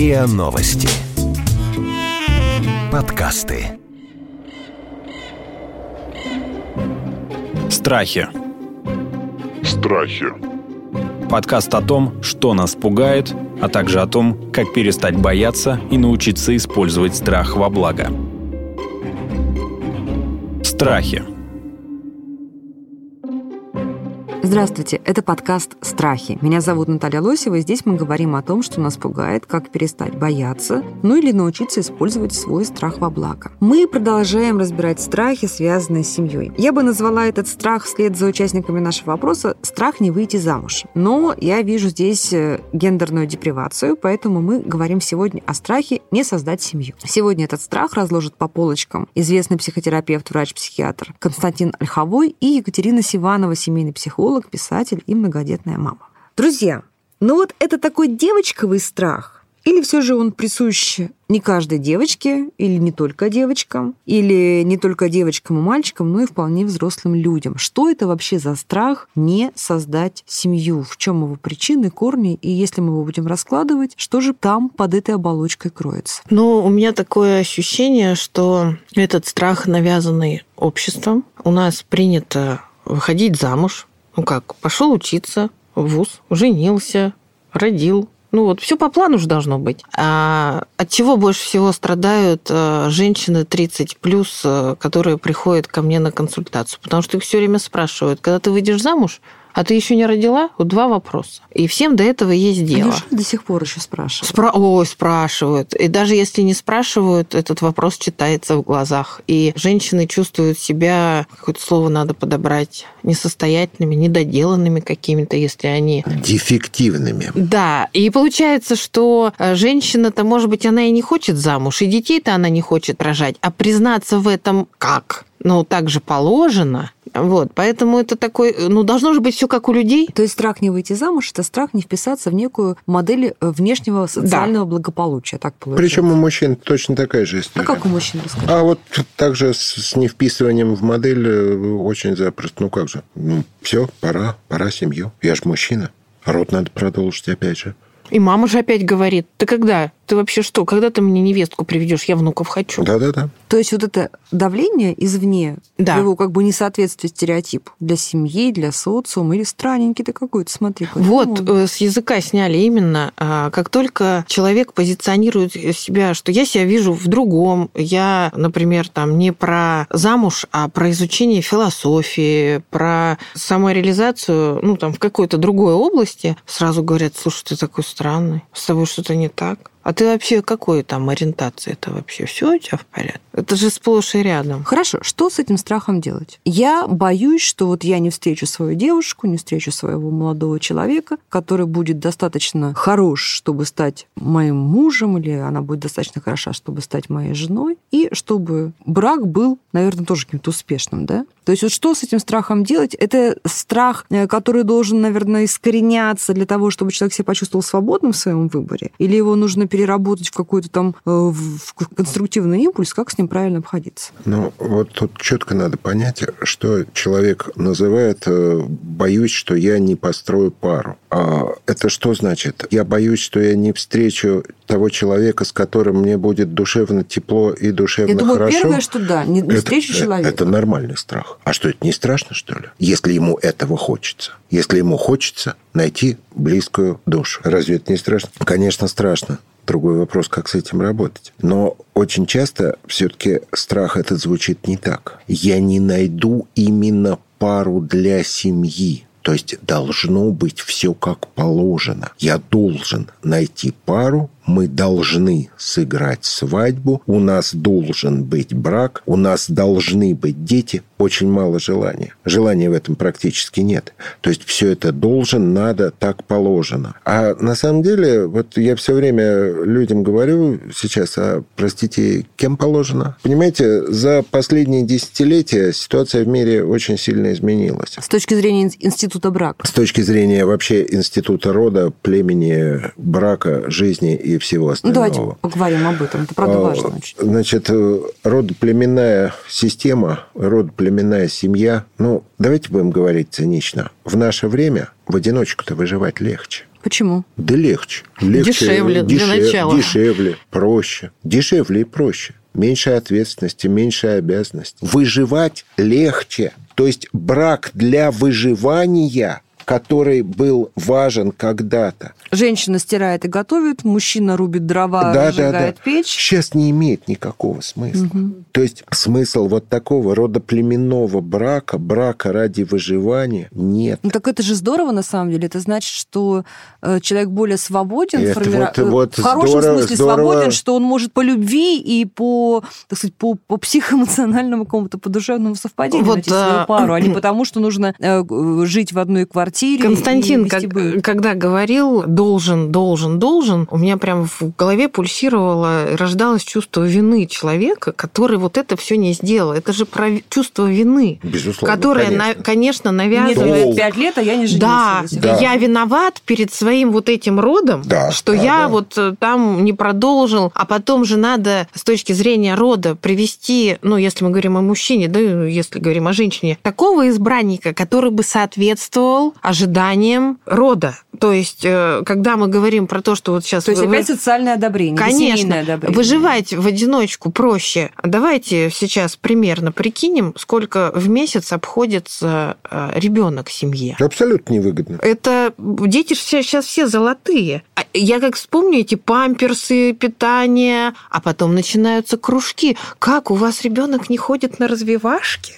РИА Новости. Подкасты. Страхи. Страхи. Подкаст о том, что нас пугает, а также о том, как перестать бояться и научиться использовать страх во благо. Страхи. Здравствуйте, это подкаст «Страхи». Меня зовут Наталья Лосева, и здесь мы говорим о том, что нас пугает, как перестать бояться, ну или научиться использовать свой страх во благо. Мы продолжаем разбирать страхи, связанные с семьей. Я бы назвала этот страх вслед за участниками нашего вопроса «страх не выйти замуж». Но я вижу здесь э, гендерную депривацию, поэтому мы говорим сегодня о страхе не создать семью. Сегодня этот страх разложит по полочкам известный психотерапевт, врач-психиатр Константин Ольховой и Екатерина Сиванова, семейный психолог, психолог, писатель и многодетная мама. Друзья, ну вот это такой девочковый страх, или все же он присущ не каждой девочке, или не только девочкам, или не только девочкам и мальчикам, но и вполне взрослым людям. Что это вообще за страх не создать семью? В чем его причины, корни? И если мы его будем раскладывать, что же там под этой оболочкой кроется? Ну, у меня такое ощущение, что этот страх навязанный обществом. У нас принято выходить замуж, ну как, пошел учиться в ВУЗ, женился, родил. Ну вот, все по плану же должно быть. А от чего больше всего страдают э, женщины 30 плюс, э, которые приходят ко мне на консультацию? Потому что их все время спрашивают, когда ты выйдешь замуж, а ты еще не родила? Вот два вопроса. И всем до этого есть дело. Они до сих пор еще спрашивают? Спра... Ой, спрашивают. И даже если не спрашивают, этот вопрос читается в глазах. И женщины чувствуют себя, какое-то слово надо подобрать, несостоятельными, недоделанными какими-то, если они... Дефективными. Да. И получается, что э, женщина-то, может быть, она и не хочет замуж, и детей-то она не хочет рожать, а признаться в этом как? Ну, так же положено, вот, поэтому это такой, ну, должно же быть все как у людей. То есть страх не выйти замуж, это страх не вписаться в некую модель э, внешнего социального да. благополучия, так получается. Причем у мужчин точно такая же история. А как у мужчин, расскажи? А вот также с невписыванием в модель э, очень запросто. Ну, как же? Ну, все, пора, пора семью. Я же мужчина. Род надо продолжить опять же. И мама же опять говорит, ты когда? Ты вообще что? Когда ты мне невестку приведешь? Я внуков хочу. Да-да-да. То есть вот это давление извне, да. его как бы несоответствие стереотипу для семьи, для социума, или странненький ты какой-то, смотри. Какой вот, ну, с языка сняли именно, а, как только человек позиционирует себя, что я себя вижу в другом, я, например, там не про замуж, а про изучение философии, про самореализацию, ну, там, в какой-то другой области, сразу говорят, слушай, ты такой странный, с тобой что-то не так. А ты вообще какой там ориентации это вообще? Все у тебя в порядке? Это же сплошь и рядом. Хорошо, что с этим страхом делать? Я боюсь, что вот я не встречу свою девушку, не встречу своего молодого человека, который будет достаточно хорош, чтобы стать моим мужем, или она будет достаточно хороша, чтобы стать моей женой, и чтобы брак был, наверное, тоже каким-то успешным, да? То есть вот что с этим страхом делать? Это страх, э, который должен, наверное, искореняться для того, чтобы человек себя почувствовал свободным в своем выборе? Или его нужно переработать в какой-то там э, в конструктивный импульс? Как с ним правильно обходиться? Ну, вот тут четко надо понять, что человек называет э, «боюсь, что я не построю пару». А это что значит? Я боюсь, что я не встречу того человека, с которым мне будет душевно тепло и душевно я думаю, хорошо. первое, что да, не, не встречу это, человека. Это нормальный страх. А что, это не страшно, что ли? Если ему этого хочется. Если ему хочется найти близкую душу. Разве это не страшно? Конечно, страшно. Другой вопрос, как с этим работать. Но очень часто все-таки страх этот звучит не так. Я не найду именно пару для семьи. То есть должно быть все как положено. Я должен найти пару, мы должны сыграть свадьбу, у нас должен быть брак, у нас должны быть дети. Очень мало желания. Желания в этом практически нет. То есть все это должен, надо, так положено. А на самом деле, вот я все время людям говорю сейчас, а простите, кем положено? Понимаете, за последние десятилетия ситуация в мире очень сильно изменилась. С точки зрения института брака? С точки зрения вообще института рода, племени, брака, жизни и всего ну, остального. Давайте поговорим об этом. Это правда а, важно очень. Значит, э, родоплеменная система, родоплеменная семья. Ну, давайте будем говорить цинично. В наше время в одиночку-то выживать легче. Почему? Да легче. легче Дешевле для начала. Дешевле, проще. Дешевле и проще. Меньше ответственности, меньше обязанностей. Выживать легче. То есть брак для выживания который был важен когда-то. Женщина стирает и готовит, мужчина рубит дрова, да, разжигает да, да. печь. Сейчас не имеет никакого смысла. Угу. То есть смысл вот такого рода племенного брака, брака ради выживания нет. Ну так это же здорово на самом деле. Это значит, что э, человек более свободен, Это формира... вот- вот в хорошем здорово- смысле здорово. свободен, что он может по любви и по, так сказать, по, по психоэмоциональному какому-то, по душевному совпадению Вот, найти свою а, пару, а не потому, что нужно э, жить в одной квартире. Константин, и вести как- когда говорил должен, должен, должен, у меня прям в голове пульсировало, рождалось чувство вины человека, который вот это все не сделал. Это же про чувство вины, Безусловно, которое, конечно. на- конечно, навязывает. Пять лет, а я не женился. Да, Да. я виноват перед своим вот этим родом, Да, что да, я да. вот э, там не продолжил, а потом же надо с точки зрения рода привести, ну, если мы говорим о мужчине, да, если говорим о женщине, такого избранника, который бы соответствовал ожиданиям рода. То есть, э, когда мы говорим про то, что вот сейчас... То есть вы- опять социальное одобрение, Конечно, одобрение. выживать в одиночку проще. Давайте сейчас примерно прикинем, сколько в месяц обходится ребенок семье. Абсолютно невыгодно. Это дети сейчас все золотые. А Я как вспомню эти памперсы, питание, а потом начинаются кружки. Как у вас ребенок не ходит на развивашки?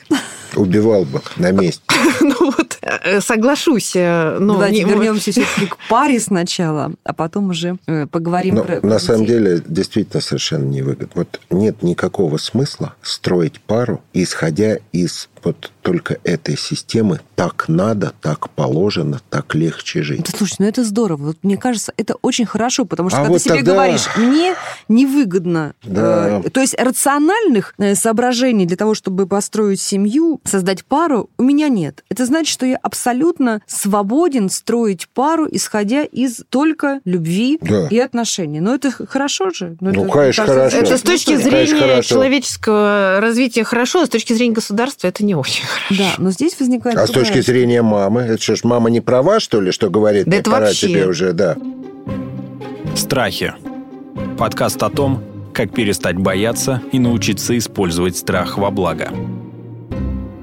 Убивал бы на месте. Ну вот, э, соглашусь. э, ну, Давайте не- вернемся все-таки к паре сначала, а потом уже э, поговорим Но про на самом деле действительно совершенно невыгодно. Вот нет никакого смысла строить пару, исходя из вот только этой системы. Так надо, так положено, так легче жить. Да, слушай, ну это здорово. Вот мне кажется, это очень хорошо, потому что А когда вот ты себе тогда- говоришь, мне невыгодно, Да. э, то есть рациональных э, соображений для того, чтобы построить семью, создать пару, у меня нет. Это значит, что я абсолютно свободен строить пару, исходя из только любви Да. и отношений. Но это хорошо же. Ну, это, конечно, кажется, хорошо. Это с точки. Конечно, зрения хорошо. человеческого развития хорошо, а с точки зрения государства это не очень хорошо. Да, но здесь возникает... А с точки зрения мамы, это что ж, мама не права, что ли, что говорит, Да «Ну, это пора вообще. тебе уже, да. Страхи. Подкаст о том, как перестать бояться и научиться использовать страх во благо.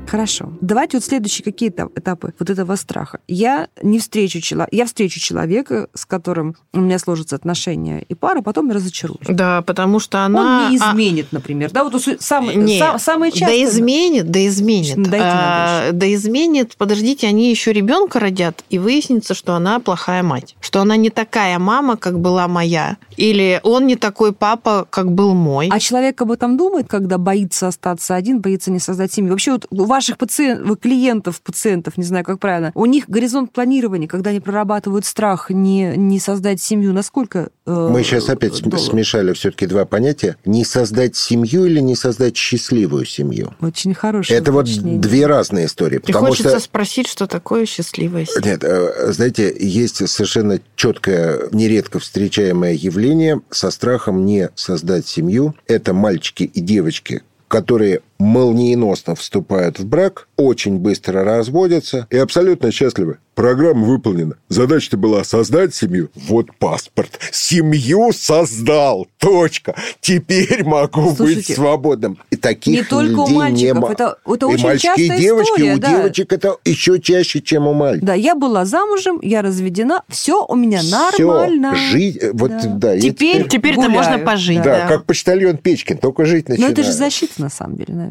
Хорошо. Давайте вот следующие какие-то этапы вот этого страха. Я не встречу человека, я встречу человека, с которым у меня сложатся отношения и пара, потом я разочаруюсь. Да, потому что она... Он не а, изменит, например. Да, вот самое, Не, сам- самое частое. Да изменит, да изменит. Дайте А, да изменит. Подождите, они еще ребенка родят, и выяснится, что она плохая мать. Что она не такая мама, как была моя. Или он не такой папа, как был мой. А человек об этом думает, когда боится остаться один, боится не создать семью. Вообще вот у ваших пациентов, клиентов, пациентов, не знаю, как правильно, у них горизонт планирования, когда они прорабатывают страх не, не создать семью, насколько... э, Мы сейчас опять долго? смешали все-таки два понятия. Не создать семью или не создать счастливую семью. Очень хорошее Это вот две разные истории. И Потому хочется что спросить, что такое счастливая семья. Нет, э, знаете, есть совершенно четкое, нередко встречаемое явление со страхом не создать семью. Это мальчики и девочки, которые молниеносно вступают в брак, очень быстро разводятся и абсолютно счастливы. Программа выполнена. Задача-то была создать семью. Вот паспорт. Семью создал. Точка. Теперь могу быть Слушайте, свободным. И таких не только у людей мальчиков, нема. это- это и очень мальчики, и девочки. история, у да. девочек это еще чаще, чем у мальчиков. Да, я была замужем, я разведена, все у меня Всё, нормально. жить, вот, Да. да. Теперь- Теперь-то Гуляю, можно пожить, да, да. как почтальон Печкин, только жить Но начинает. это же защита, на самом деле, наверное.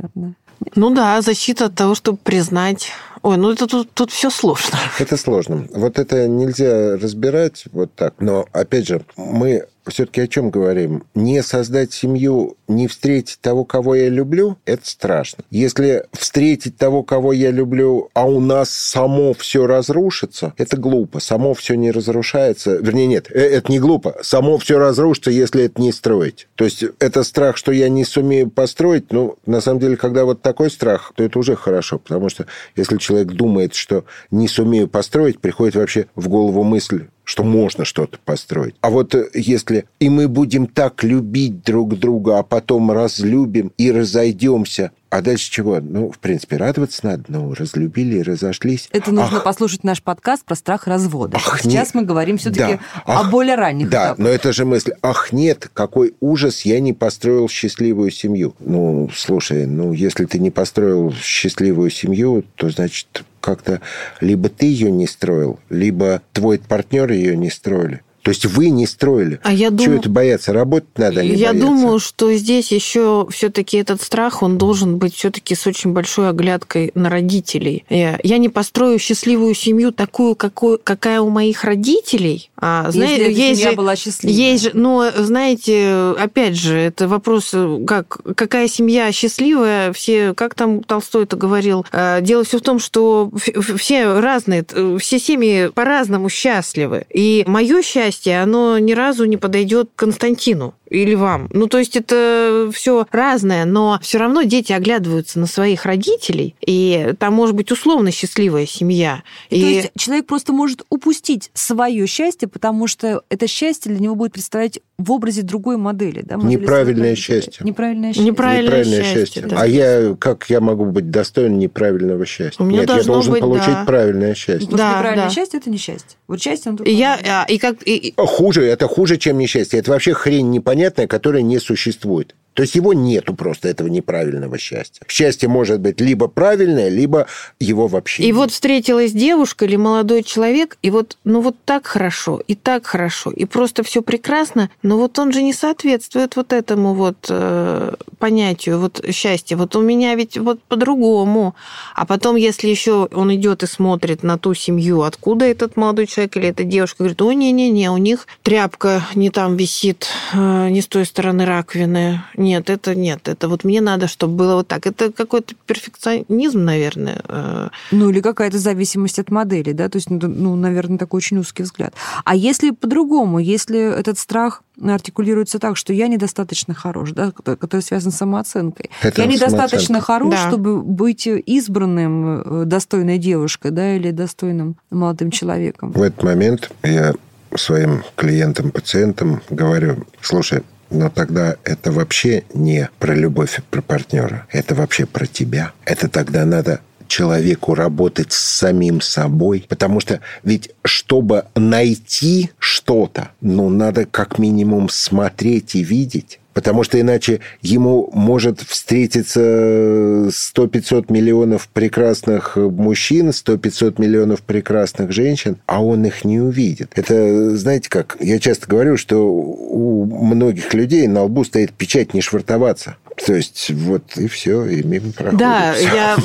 Ну да, защита от того, чтобы признать... Ой, ну это тут, тут все сложно. Это сложно. Вот это нельзя разбирать вот так. Но, опять же, мы все-таки о чем говорим? Не создать семью, не встретить того, кого я люблю, это страшно. Если встретить того, кого я люблю, а у нас само все разрушится, это глупо. Само все не разрушается. Вернее, нет, э, это не глупо. Само все разрушится, если это не строить. То есть это страх, что я не сумею построить. Ну, на самом деле, когда вот такой страх, то это уже хорошо. Потому что если человек думает, что не сумею построить, приходит вообще в голову мысль, что можно что-то построить. А вот э, если и мы будем так любить друг друга, а потом разлюбим и разойдемся, а дальше чего? Ну, в принципе, радоваться надо. Ну, разлюбили и разошлись. Это нужно ах, послушать наш подкаст про страх развода. Ах, Сейчас нет. мы говорим все-таки да, ах, о более ранних Да, этапах. но это же мысль. Ах, нет, какой ужас, я не построил счастливую семью. Ну, слушай, ну, если ты не построил счастливую семью, то, значит, как-то либо ты ее не строил, либо твой партнер ее не строили. То есть вы не строили. А я думаю... Чего это бояться? Работать надо, а не Я бояться. думаю, что здесь еще все-таки этот страх, он должен быть все-таки с очень большой оглядкой на родителей. Я, я не построю счастливую семью такую, какую, какая у моих родителей. А, знаете, есть семья же, была счастливая. Есть же, но, знаете, опять же, это вопрос, как, какая семья счастливая, все, как там Толстой это говорил, а, дело все в том, что все разные, все семьи по-разному счастливы. И мое счастье счастье, оно ни разу не подойдет Константину или вам. Ну, то есть это все разное, но все равно дети оглядываются на своих родителей, и там может быть условно счастливая семья. И... То есть человек просто может упустить свое счастье, потому что это счастье для него будет представлять в образе другой модели. Да, модели неправильное счастье. Неправильное счастье. Неправильное, неправильное счастье. счастье. Да. А я, как я могу быть достоин неправильного счастья? У меня Нет, я должен быть, получить да. правильное счастье. Потому да, неправильное да. счастье – это несчастье. Вот счастье, он и я, и как, и... Хуже, это хуже, чем несчастье. Это вообще хрень непонятная непонятное, которое не существует. То есть его нету просто, этого неправильного счастья. Счастье может быть либо правильное, либо его вообще И нет. вот встретилась девушка или молодой человек, и вот, ну вот так хорошо, и так хорошо, и просто все прекрасно, но вот он же не соответствует вот этому вот э, понятию вот счастья. Вот у меня ведь вот по-другому. А потом, если еще он идет и смотрит на ту семью, откуда этот молодой человек или эта девушка, говорит, о, не-не-не, у них тряпка не там висит, э, не с той стороны раковины, нет, это нет. Это вот мне надо, чтобы было вот так. Это какой-то перфекционизм, наверное. э. Ну, или какая-то зависимость от модели, да? То есть, ну, ну, наверное, такой очень узкий взгляд. А если по-другому, если этот страх артикулируется так, что я недостаточно хорош, да, который связан с самооценкой. Это я недостаточно хорош, да. чтобы быть избранным э, достойной девушкой, да, или достойным молодым человеком. В этот момент я своим клиентам, пациентам говорю, слушай, но тогда это вообще не про любовь, про партнера. Это вообще про тебя. Это тогда надо человеку работать с самим собой, потому что ведь чтобы найти что-то, ну, надо как минимум смотреть и видеть. Потому что иначе ему может встретиться 100-500 миллионов прекрасных мужчин, 100-500 миллионов прекрасных женщин, а он их не увидит. Это, знаете как, я часто говорю, что у многих людей на лбу стоит печать не швартоваться. То есть вот и все, и мимо проходит. Да, я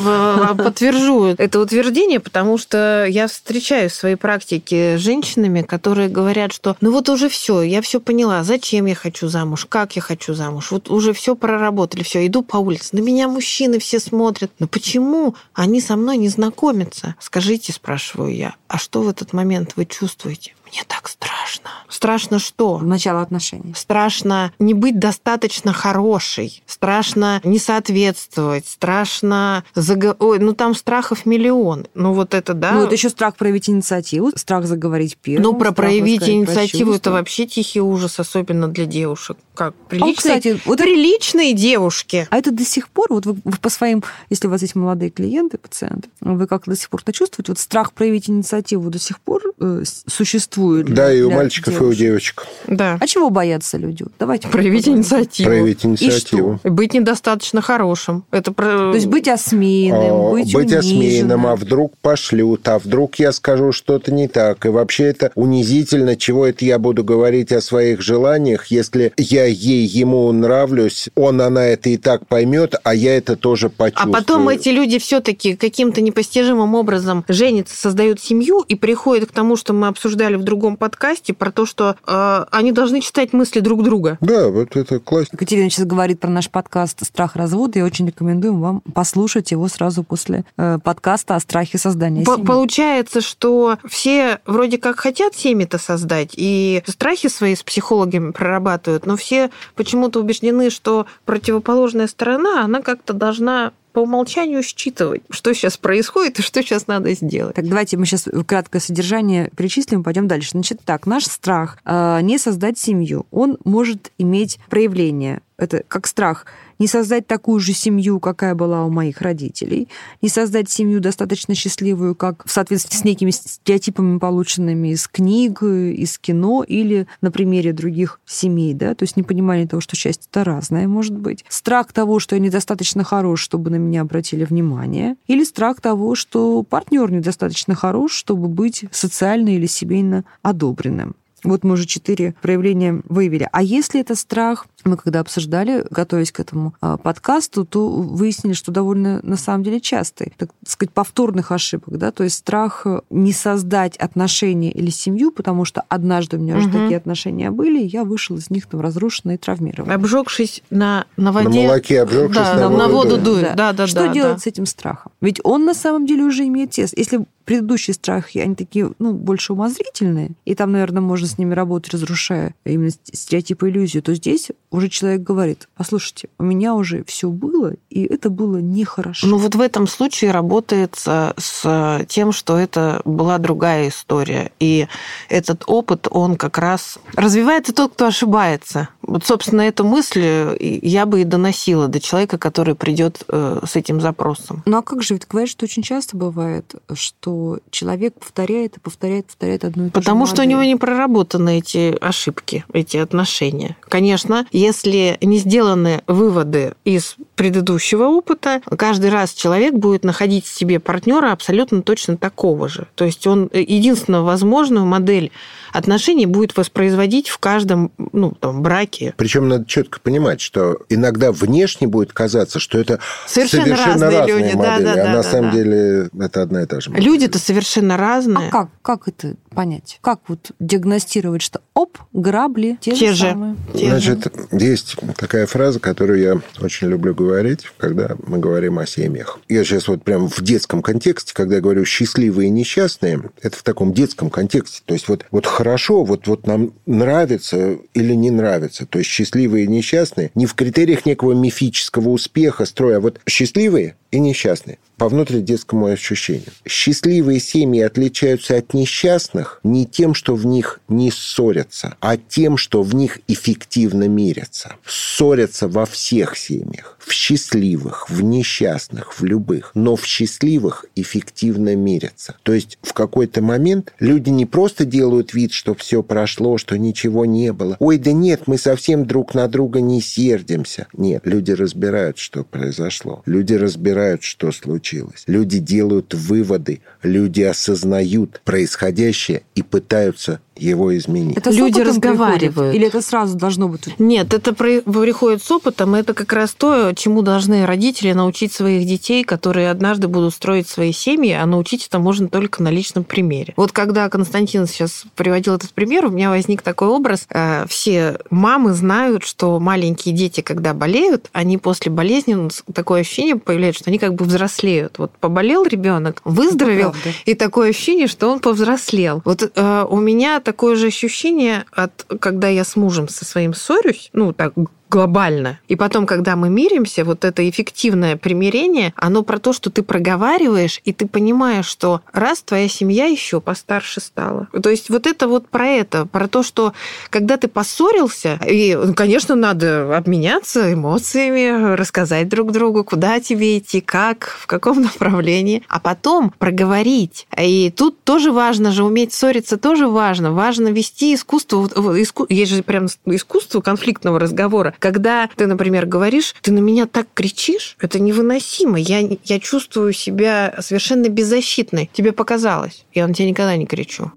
подтвержу это утверждение, потому что я встречаюсь в своей практике с женщинами, которые говорят, что ну вот уже все, я все поняла, зачем я хочу замуж, как я хочу замуж, вот уже все проработали, все, иду по улице, на меня мужчины все смотрят, но почему они со мной не знакомятся? Скажите, спрашиваю я, а что в этот момент вы чувствуете? Мне так страшно. Страшно что? Начало отношений. Страшно не быть достаточно хорошей. Страшно не соответствовать. Страшно... Заг... Ой, ну там страхов миллион. Ну вот это, да. Ну это еще страх проявить инициативу, страх заговорить первым. Ну про проявить инициативу это вообще тихий ужас, особенно для девушек. Как? Приличные, а, кстати, вот приличные девушки. А это до сих пор, вот вы, вы по своим, если у вас есть молодые клиенты, пациенты, вы как до сих пор это чувствуете? Вот страх проявить инициативу до сих пор э, существует? Для, да, и у мальчиков, девушек. и у девочек. Да. А чего боятся люди? Давайте проявить инициативу. Проявить инициативу. И быть недостаточно хорошим. Это про... То есть быть осмеянным, а, быть Быть осмеянным, а вдруг пошлют, а вдруг я скажу что-то не так. И вообще это унизительно, чего это я буду говорить о своих желаниях, если я ей, ему нравлюсь, он, она это и так поймет, а я это тоже почувствую. А потом эти люди все-таки каким-то непостижимым образом женятся, создают семью и приходят к тому, что мы обсуждали в другом подкасте про то, что э, они должны читать мысли друг друга. Да, вот это классно. Екатерина сейчас говорит про наш подкаст «Страх развода». Я очень рекомендую вам послушать его сразу после э, подкаста о страхе создания По семьи. Получается, что все вроде как хотят семьи-то создать, и страхи свои с психологами прорабатывают, но все почему-то убеждены, что противоположная сторона, она как-то должна по умолчанию считывать, что сейчас происходит и что сейчас надо сделать. Так, давайте мы сейчас краткое содержание перечислим, пойдем дальше. Значит, так, наш страх э, не создать семью, он может иметь проявление это как страх, не создать такую же семью, какая была у моих родителей, не создать семью достаточно счастливую, как в соответствии с некими стереотипами, полученными из книг, из кино или на примере других семей, да, то есть непонимание того, что счастье это разное может быть. Страх того, что я недостаточно хорош, чтобы на меня обратили внимание, или страх того, что партнер недостаточно хорош, чтобы быть социально или семейно одобренным. Вот мы уже четыре проявления выявили. А если это страх, мы когда обсуждали, готовясь к этому а, подкасту, то выяснили, что довольно на самом деле частый, так сказать, повторных ошибок, да, то есть страх не создать отношения или семью, потому что однажды у меня уже угу. такие отношения были, и я вышел из них там разрушенный и травмированный. Обжегшись на, на воде. На молоке обжегшись да, на, на воду дует. Да. Да, да, что да, делать да. с этим страхом? Ведь он на самом деле уже имеет тест. Если предыдущие страхи, они такие, ну, больше умозрительные, и там, наверное, можно с ними работать, разрушая именно стереотипы иллюзию, то здесь уже человек говорит, послушайте, у меня уже все было, и это было нехорошо. Ну вот в этом случае работается с тем, что это была другая история, и этот опыт, он как раз развивается тот, кто ошибается. Вот, собственно, эту мысль я бы и доносила до человека, который придет э, с этим запросом. Ну а как же, ведь говорят, что очень часто бывает, что человек повторяет и повторяет, повторяет одну и ту Потому же что у модель. него не проработаны эти ошибки, эти отношения. Конечно, если не сделаны выводы из предыдущего опыта, каждый раз человек будет находить в себе партнера абсолютно точно такого же. То есть он единственную возможную модель отношений будет воспроизводить в каждом ну, там, браке. Причем надо четко понимать, что иногда внешне будет казаться, что это Совершенно совершенно, разные разные люди, да, модели, да, а да, на да, самом да. деле это одна и та же модель. Люди-то совершенно разные. А как? Как это понять? Как вот диагностировать, что оп, грабли, те, Те же же. самые? Те Значит, есть такая фраза, которую я очень люблю говорить, когда мы говорим о семьях. Я сейчас вот прям в детском контексте, когда я говорю счастливые и несчастные, это в таком детском контексте. То есть вот, вот хорошо, вот, вот нам нравится или не нравится. То есть счастливые и несчастные не в критериях некого мифического успеха строя, а вот счастливые и несчастные по внутридетскому ощущению. Счастливые семьи отличаются от несчастных не тем, что в них не ссорятся, а тем, что в них эффективно мирятся. Ссорятся во всех семьях. В счастливых, в несчастных, в любых. Но в счастливых эффективно мирятся. То есть в какой-то момент люди не просто делают вид, что все прошло, что ничего не было. Ой, да нет, мы совсем друг на друга не сердимся. Нет, люди разбирают, что произошло. Люди разбирают, что случилось. Люди делают выводы, люди осознают происходящее и пытаются его изменить. Это Люди разговаривают. приходит? Или это сразу должно быть? Нет, это при- приходит с опытом, это как раз то, чему должны родители научить своих детей, которые однажды будут строить свои семьи, а научить это можно только на личном примере. Вот когда Константин сейчас приводил этот пример, у меня возник такой образ. Э, Все мамы знают, что маленькие дети, когда болеют, они после болезни, ну, такое ощущение появляется, что они как бы взрослеют. Вот поболел ребенок, выздоровел, и такое ощущение, что он повзрослел. Вот э, у меня такое же ощущение, от, когда я с мужем со своим ссорюсь, ну, так глобально. И потом, когда мы миримся, вот это эффективное примирение, оно про то, что ты проговариваешь, и ты понимаешь, что раз твоя семья еще постарше стала. То есть вот это вот про это, про то, что когда ты поссорился, и, ну, конечно, надо обменяться эмоциями, рассказать друг другу, куда тебе идти, как, в каком направлении, а потом проговорить. И тут тоже важно же уметь ссориться, тоже важно. Важно вести искусство, иску- есть же прям искусство конфликтного разговора, когда ты, например, говоришь, ты на меня так кричишь, это невыносимо, я, я чувствую себя совершенно беззащитной. Тебе показалось, я на тебя никогда не кричу.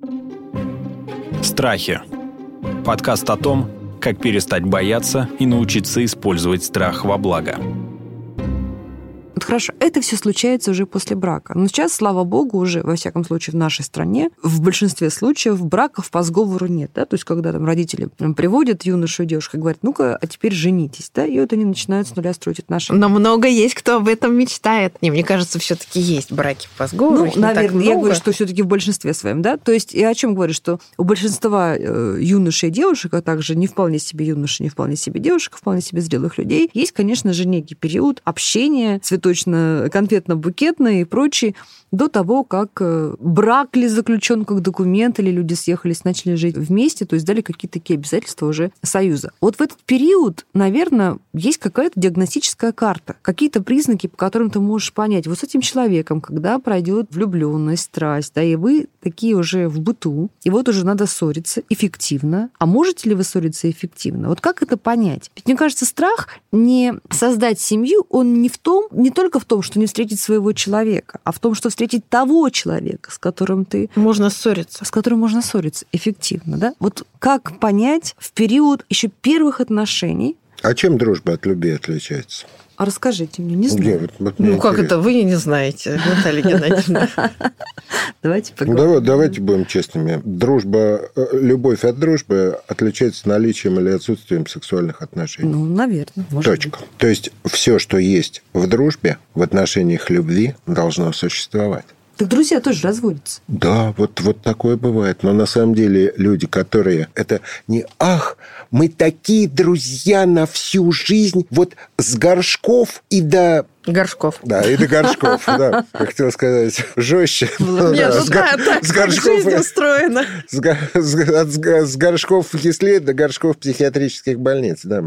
Страхи. Подкаст о том, как перестать бояться и научиться использовать страх во благо. Вот хорошо, это все случается уже после брака. Но сейчас, слава богу, уже, во всяком случае, в нашей стране, в большинстве случаев браков по сговору нет. Да? То есть, когда там родители приводят юношу и девушку и говорят, ну-ка, а теперь женитесь. Да? И вот они начинают с нуля строить отношения. Но много есть, кто об этом мечтает. Не, мне кажется, все-таки есть браки по сговору. Ну, наверное, я говорю, что все-таки в большинстве своем, да. То есть я о чем говорю, что у большинства э, юношей и девушек, а также не вполне себе юношей, не вполне себе девушек, а вполне себе зрелых людей, есть, конечно же, некий период общения, цветущего точно конфетно-букетные и прочие, до того, как э, брак ли заключен как документ, или люди съехались, начали жить вместе, то есть дали какие-то такие обязательства уже союза. Вот в этот период, наверное, есть какая-то диагностическая карта, какие-то признаки, по которым ты можешь понять, вот с этим человеком, когда пройдет влюбленность, страсть, да, и вы такие уже в быту, и вот уже надо ссориться эффективно. А можете ли вы ссориться эффективно? Вот как это понять? Ведь мне кажется, страх не создать семью, он не в том, не только в том, что не встретить своего человека, а в том, что встретить того человека, с которым ты... Можно ссориться. С которым можно ссориться эффективно, да? Вот как понять в период еще первых отношений, А чем дружба от любви отличается? А расскажите мне, не знаю. Вот- вот мне Ну, как интересно. это? Вы не знаете, Наталья Геннадьевна. Давайте Ну, поговорим. давай- давайте будем честными. Дружба, э, любовь от дружбы отличается наличием или отсутствием сексуальных отношений. Ну, наверное. может Точка. То есть все, что есть в дружбе, в отношениях любви, должно существовать. Так друзья тоже разводятся. Да, вот, вот такое бывает. Но на самом деле люди, которые... Это не «Ах, мы такие друзья на всю жизнь, вот с горшков и до...» Горшков. Да, и до горшков, да. Я хотел сказать жестче. Нет, ну с гор- да, так как горшков жизнь устроена. с горшков кислет до горшков психиатрических больниц, да.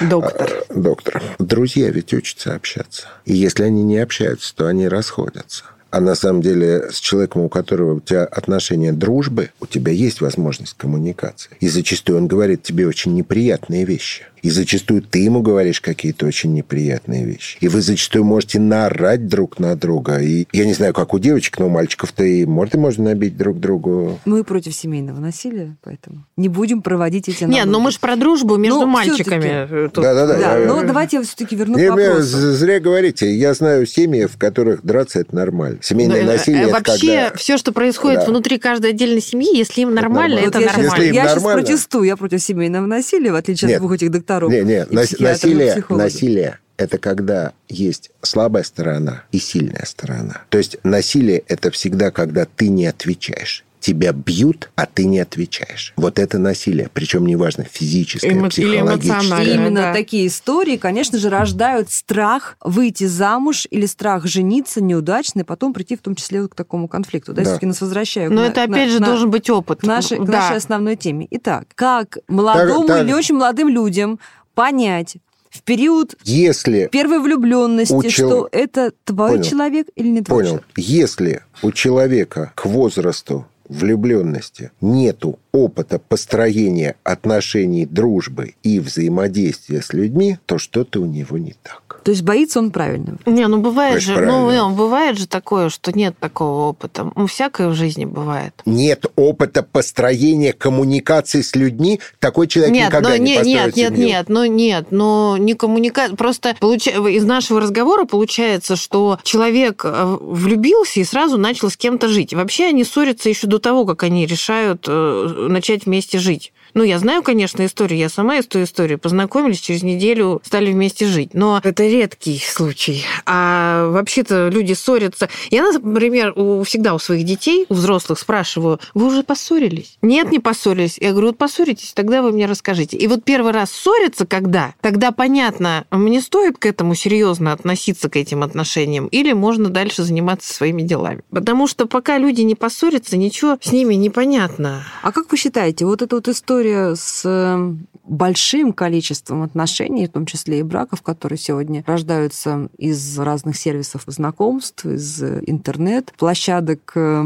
Доктор. А, Доктор. Друзья ведь учатся общаться. И если они не общаются, то они расходятся. А на самом деле с человеком, у которого у тебя отношения дружбы, у тебя есть возможность коммуникации. И зачастую он говорит тебе очень неприятные вещи. И зачастую ты ему говоришь какие-то очень неприятные вещи. И вы зачастую можете наорать друг на друга. И я не знаю, как у девочек, но у мальчиков-то и морды можно набить друг другу. Мы против семейного насилия, поэтому не будем проводить эти Нет, ну мы же про дружбу между Ну, мальчиками. Да-да-да. Да, я- но давайте я все-таки верну Не, к вопросу. зря говорите. Я знаю семьи, в которых драться это нормально. Семейное Да, насилие это Вообще, когда... все, что происходит Да. внутри каждой отдельной семьи, если им нормально, нормально. это Вот я нормально. Если им я сейчас нормально- протестую, я против семейного насилия, в отличие Нет. от двух этих докторов. Не, не, нас- насилие, насилие это когда есть слабая сторона и сильная сторона. То есть насилие это всегда, когда ты не отвечаешь. Тебя бьют, а ты не отвечаешь. Вот это насилие. Причем неважно, физическое, Эмо- или психологическое. эмоциональное. И именно да. такие истории, конечно же, рождают страх выйти замуж или страх жениться неудачно и потом прийти в том числе вот к такому конфликту. Да, Да. все-таки нас возвращаю. Но к это, на- опять же, на- должен быть опыт. к нашей, к Да. нашей основной теме. Итак, как молодому Так- так- или очень молодым людям понять в период Если первой влюбленности, У чел- что это твой Понял. человек или не твой Понял. человек? Если у человека к возрасту влюбленности нету опыта построения отношений дружбы и взаимодействия с людьми, то что-то у него не так. То есть боится он правильно. Не, ну бывает Конечно, же, ну, правильно. ну, бывает же такое, что нет такого опыта. Ну, всякое в жизни бывает. Нет опыта построения коммуникации с людьми, такой человек Нет, никогда но не нет, построит нет, нет, семью. нет, ну нет, но не коммуникация. Просто получа... из нашего разговора получается, что человек э, влюбился и сразу начал с кем-то жить. Вообще они ссорятся еще до того, как они решают э, начать вместе жить. Ну, я знаю, конечно, историю, я сама из той истории. Познакомились, через неделю стали вместе жить. Но это редкий случай. А вообще-то люди ссорятся. Я, например, у, всегда у своих детей, у взрослых спрашиваю, вы уже поссорились? Нет, не поссорились. Я говорю, вот поссоритесь, тогда вы мне расскажите. И вот первый раз ссорятся когда? Тогда понятно, мне стоит к этому серьезно относиться, к этим отношениям, или можно дальше заниматься своими делами. Потому что пока люди не поссорятся, ничего с ними непонятно. А как вы считаете, вот эта вот история с э, большим количеством отношений, в том числе и браков, которые сегодня рождаются из разных сервисов знакомств, из э, интернет-площадок э,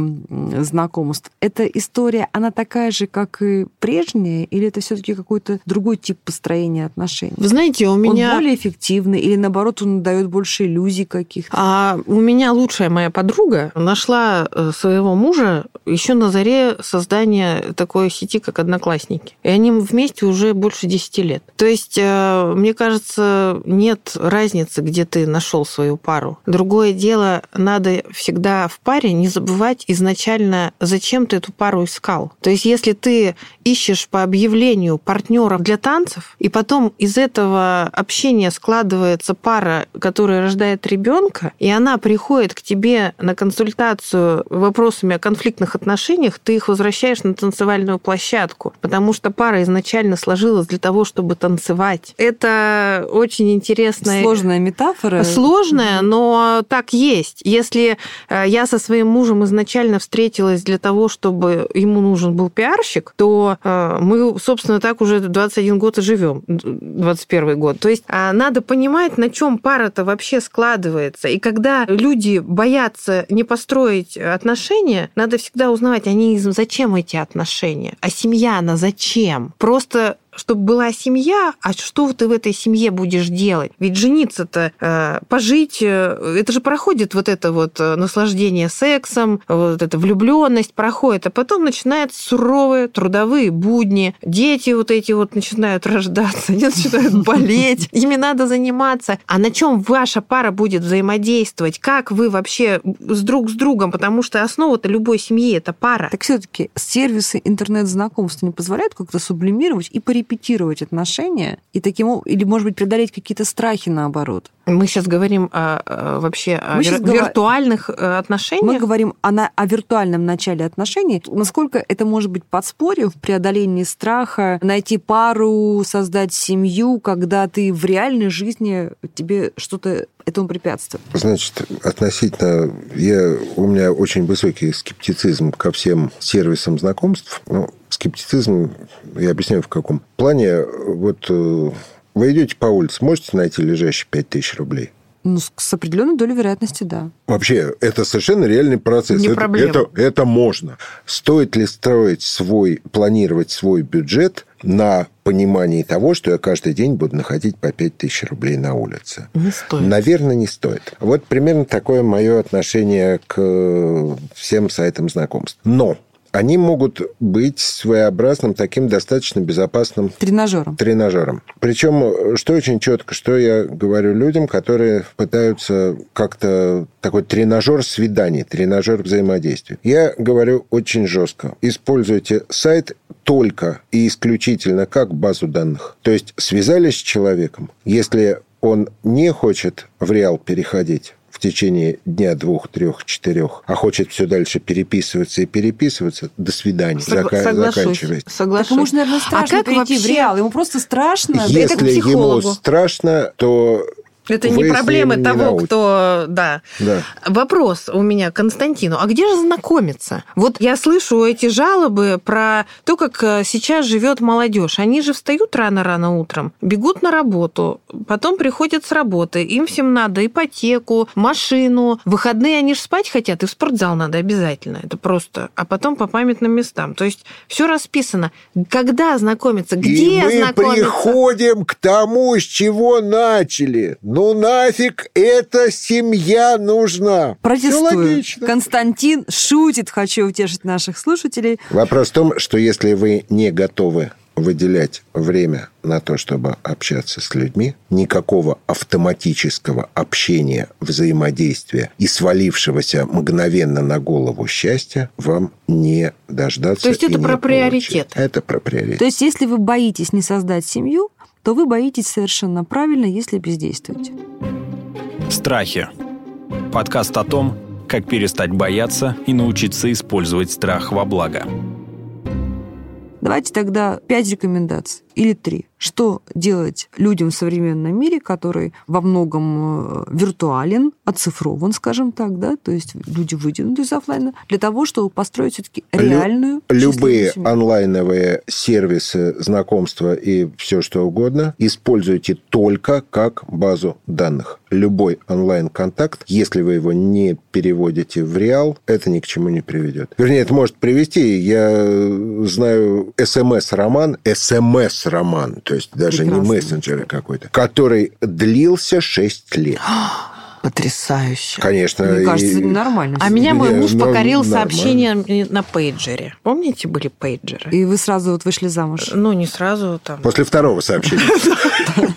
знакомств, эта история, она такая же, как и прежняя, или это все таки какой-то другой тип построения отношений? Вы знаете, у меня... Он более эффективный или, наоборот, он дает больше иллюзий каких-то? А у меня лучшая моя подруга нашла э, своего мужа еще на заре создания такой сети, как Одноклассники. И они вместе уже больше 10 лет. То есть, э, мне кажется, нет разницы, где ты нашел свою пару. Другое дело, надо всегда в паре не забывать изначально, зачем ты эту пару искал. То есть, если ты ищешь по объявлению партнеров для танцев, и потом из этого общения складывается пара, которая рождает ребенка, и она приходит к тебе на консультацию вопросами о конфликтных отношениях, ты их возвращаешь на танцевальную площадку, потому что пара изначально сложилась родилась для того, чтобы танцевать. Это очень интересная... Сложная метафора. Сложная, но так есть. Если э, я со своим мужем изначально встретилась для того, чтобы ему нужен был пиарщик, то э, мы, собственно, так уже 21 год и живем, 21 год. То есть а, надо понимать, на чем пара-то вообще складывается. И когда люди боятся не построить отношения, надо всегда узнавать, они зачем эти отношения, а семья, она зачем? Просто чтобы была семья, а что ты в этой семье будешь делать? Ведь жениться-то, э, пожить, э, это же проходит вот это вот э, наслаждение сексом, вот эта влюбленность проходит, а потом начинаются суровые трудовые будни, дети вот эти вот начинают рождаться, они начинают болеть, ими надо заниматься. А на чем ваша пара будет взаимодействовать? Как вы вообще с друг с другом? Потому что основа-то любой семьи – это пара. Так все-таки сервисы интернет-знакомства не позволяют как-то сублимировать и порепетировать репетировать отношения и таким или, может быть, преодолеть какие-то страхи наоборот. Мы сейчас говорим о, о, вообще о Мы вир- виртуальных говор... Э, отношениях. Мы говорим о, на... о виртуальном начале отношений. Насколько это может быть подспорье в преодолении страха, найти пару, создать семью, когда ты в реальной жизни тебе что-то этому препятствует? Значит, относительно... Я, у меня очень высокий скептицизм ко всем сервисам знакомств. Ну, скептицизм, я объясняю в каком плане. Вот э, вы идете по улице, можете найти лежащие 5000 рублей? Ну, с определенной долей вероятности, да. Вообще, это совершенно реальный процесс. Не это, проблема. Это, это можно. Стоит ли строить свой, планировать свой бюджет на понимании того, что я каждый день буду находить по 5 тысяч рублей на улице? Не стоит. Наверное, не стоит. Вот примерно такое мое отношение к всем сайтам знакомств. Но они могут быть своеобразным таким достаточно безопасным тренажером. тренажером. Причем, что очень четко, что я говорю людям, которые пытаются как-то такой тренажер свиданий, тренажер взаимодействия. Я говорю очень жестко. Используйте сайт только и исключительно как базу данных. То есть связались с человеком. Если он не хочет в реал переходить, в течение дня, двух, трех, четырех, а хочет все дальше переписываться и переписываться, до свидания. Согла- Зака- соглашусь. Так Заканчивается. Соглашусь. ему же, наверное, страшно а как прийти вообще... в реал. Ему просто страшно. это к Если ему страшно, то Это вы не не того, научитесь. кто... Да. Да. Вопрос у меня к Константину. А где же знакомиться? Вот я слышу эти жалобы про то, как э, сейчас живет молодежь. Они же встают рано-рано утром, бегут на работу, потом приходят с работы. Им всем надо ипотеку, машину. В выходные они же спать хотят, и в спортзал надо обязательно. Это просто. А потом по памятным местам. То есть все расписано. Когда знакомиться? Где и мы знакомиться? приходим к тому, с чего начали. Ну нафиг эта семья нужна. Протестую. Константин шутит, хочу утешить наших слушателей. Вопрос в том, что если вы не готовы выделять время на то, чтобы общаться с людьми, никакого автоматического общения, взаимодействия и свалившегося мгновенно на голову счастья вам не дождаться. То есть и это не про получить. приоритеты. Это про приоритеты. То есть, если вы боитесь не создать семью, то вы боитесь совершенно правильно, если бездействуете. Страхи. Подкаст о том, как перестать бояться и научиться использовать страх во благо. Давайте тогда пять рекомендаций или три. Что делать людям в современном мире, который во многом э, виртуален, оцифрован, скажем так, да, то есть люди вытянуты из оффлайна, для того, чтобы построить все-таки реальную Любые счастливую семью. онлайновые сервисы знакомства и все что угодно используйте только как базу данных. Любой онлайн-контакт, если вы его не переводите в реал, это ни к чему не приведет. Вернее, это может привести. Я знаю СМС-роман, СМС-роман, то есть даже Прекрасно. не мессенджер какой-то, который длился 6 лет. Потрясающе. Конечно. Мне и- кажется, это нормально. А меня мой муж ну, покорил нормально. сообщением на пейджере. Помните, были пейджеры? И вы сразу вот вышли замуж. Ну, не сразу там. После второго сообщения.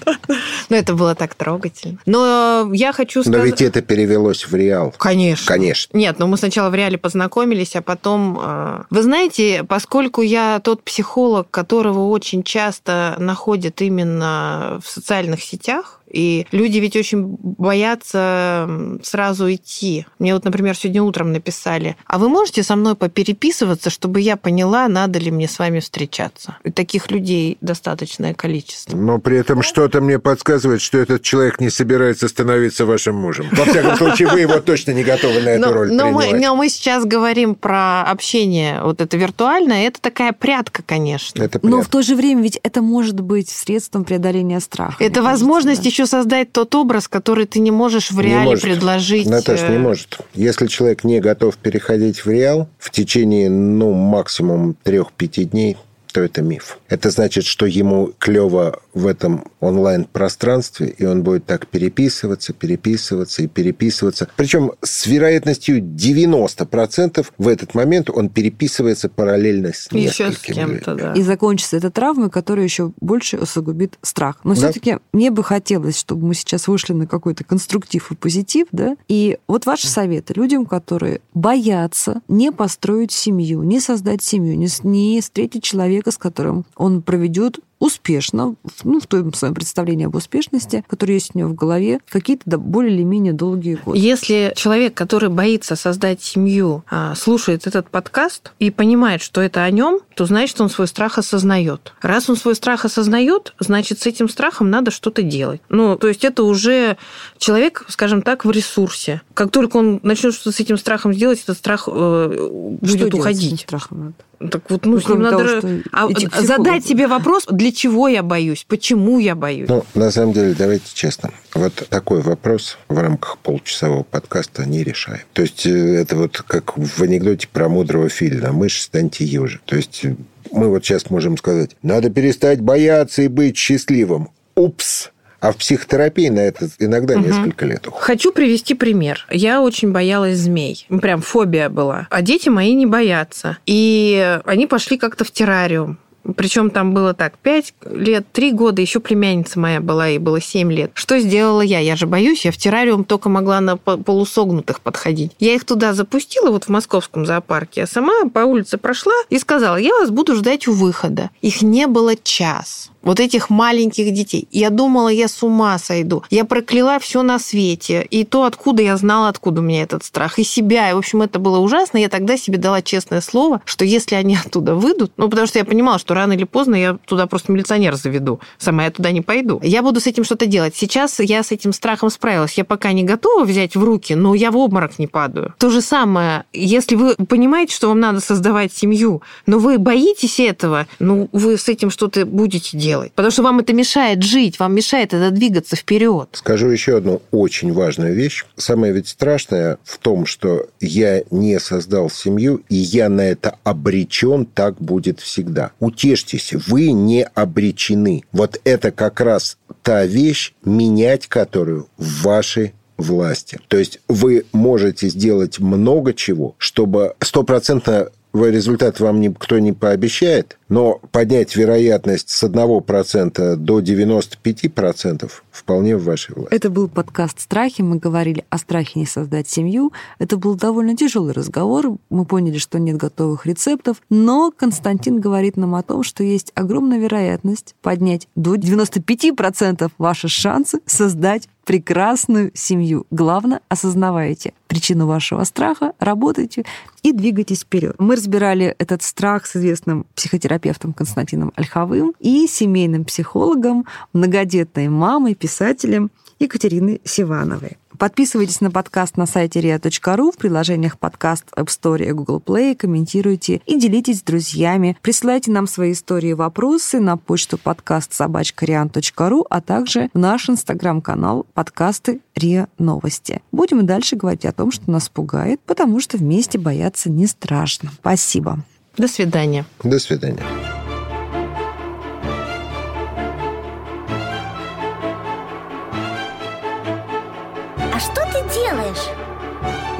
Но это было так трогательно. Но я хочу Но сказать... ведь это перевелось в реал. Конечно. Конечно. Нет, ну мы сначала в реале познакомились, а потом... э, Вы знаете, поскольку я тот психолог, которого очень часто находят именно в социальных сетях, И люди ведь очень боятся сразу идти. Мне вот, например, сегодня утром написали, а вы можете со мной попереписываться, чтобы я поняла, надо ли мне с вами встречаться? И таких людей достаточное количество. Но при этом что-то мне подсказывает, что этот человек не собирается становиться вашим мужем. Во всяком случае, вы его точно не готовы на эту но, роль но принимать. мы, но мы сейчас говорим про общение вот это виртуальное. Это такая прятка, конечно. Это Но прятка. в то же время ведь это может быть средством преодоления страха. Это кажется, возможность да. еще создать тот образ, который ты не можешь в Не реале может. предложить. Наташа, не э, может. Если человек не готов переходить в реал в течение, ну, максимум 3-5 дней, то это миф. Это значит, что ему клево в этом онлайн-пространстве, и он будет так переписываться, переписываться и переписываться. Причем с вероятностью 90% в этот момент он переписывается параллельно с Еще с несколькими кем-то, людьми. да. И закончится эта травма, которая еще больше усугубит страх. Но Да. все-таки мне бы хотелось, чтобы мы сейчас вышли на какой-то конструктив и позитив, да. И вот ваши советы людям, которые боятся не построить семью, не создать семью, не встретить человека, с которым он проведет успешно, ну, в том своем представлении об успешности, которое есть у него в голове, какие-то более или менее долгие годы. Если человек, который боится создать семью, а, слушает этот подкаст и понимает, что это о нем, то значит, он свой страх осознает. Раз он свой страх осознает, значит, с этим страхом надо что-то делать. Ну, то есть это уже человек, скажем так, в ресурсе. Как только он начнет что-то с этим страхом сделать, этот страх э, Что будет делать с этим уходить. страхом надо? Так вот, ну, Ну, с ним надо того, что а, к задать себе вопрос, для чего я боюсь, почему я боюсь. Ну, на самом деле, давайте честно. Вот такой вопрос в рамках получасового подкаста не решаем. То есть, э, это вот как в анекдоте про мудрого филина. Мышь, станьте ежи. То есть, э, мы вот сейчас можем сказать, надо перестать бояться и быть счастливым. Упс! А в психотерапии на это иногда несколько лет уходит. Хочу привести пример. Я очень боялась змей. Прям фобия была. А дети мои не боятся. И они пошли как-то в террариум. Причем там было так, 5 лет, 3 года, еще племянница моя была, ей было 7 лет. Что сделала я? Я же боюсь, я в террариум только могла на по- полусогнутых подходить. Я их туда запустила, вот в московском зоопарке, а сама по улице прошла и сказала, я вас буду ждать у выхода. Их не было час. Вот этих маленьких детей. Я думала, я с ума сойду. Я прокляла все на свете. И то, откуда я знала, откуда у меня этот страх. И себя. И, в общем, это было ужасно. Я тогда себе дала честное слово, что если они оттуда выйдут, ну, потому что я понимала, что рано или поздно я туда просто милиционер заведу. Сама я туда не пойду. Я буду с этим что-то делать. Сейчас я с этим страхом справилась. Я пока не готова взять в руки, но я в обморок не падаю. То же самое, если вы понимаете, что вам надо создавать семью, но вы боитесь этого, ну, вы с этим что-то будете делать. Потому что вам это мешает жить, вам мешает это двигаться вперед. Скажу еще одну очень важную вещь. Самое ведь страшное в том, что я не создал семью, и я на это обречен, так будет всегда. Утешьтесь, вы не обречены. Вот это как раз та вещь, менять которую в вашей власти. То есть вы можете сделать много чего, чтобы стопроцентно результат вам никто не пообещает, но поднять вероятность с 1% до 95% вполне в вашей власти. Это был подкаст «Страхи». Мы говорили о страхе не создать семью. Это был довольно тяжелый разговор. Мы поняли, что нет готовых рецептов. Но Константин говорит нам о том, что есть огромная вероятность поднять до 95% ваши шансы создать прекрасную семью. Главное, осознавайте причину вашего страха, работайте и двигайтесь вперед. Мы разбирали этот страх с известным психотерапевтом Константином Ольховым и семейным психологом, многодетной мамой, писателем Екатериной Сивановой. Подписывайтесь на подкаст на сайте ria.ru, в приложениях подкаст App Store и Google Play, комментируйте и делитесь с друзьями. Присылайте нам свои истории и вопросы на почту подкаст собачка.rian.ru, а также в наш инстаграм-канал подкасты РИА Новости. Будем и дальше говорить о том, что нас пугает, потому что вместе бояться не страшно. Спасибо. До свидания. До свидания.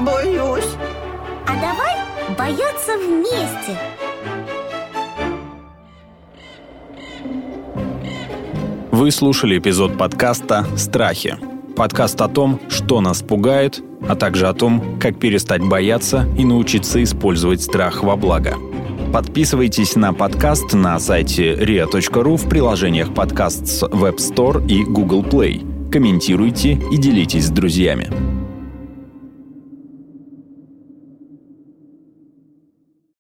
Боюсь. А давай бояться вместе. Вы слушали эпизод подкаста «Страхи». Подкаст о том, что нас пугает, а также о том, как перестать бояться и научиться использовать страх во благо. Подписывайтесь на подкаст на сайте ria.ru в приложениях подкаст с Web Store и Google Play. комментируйте и делитесь с друзьями.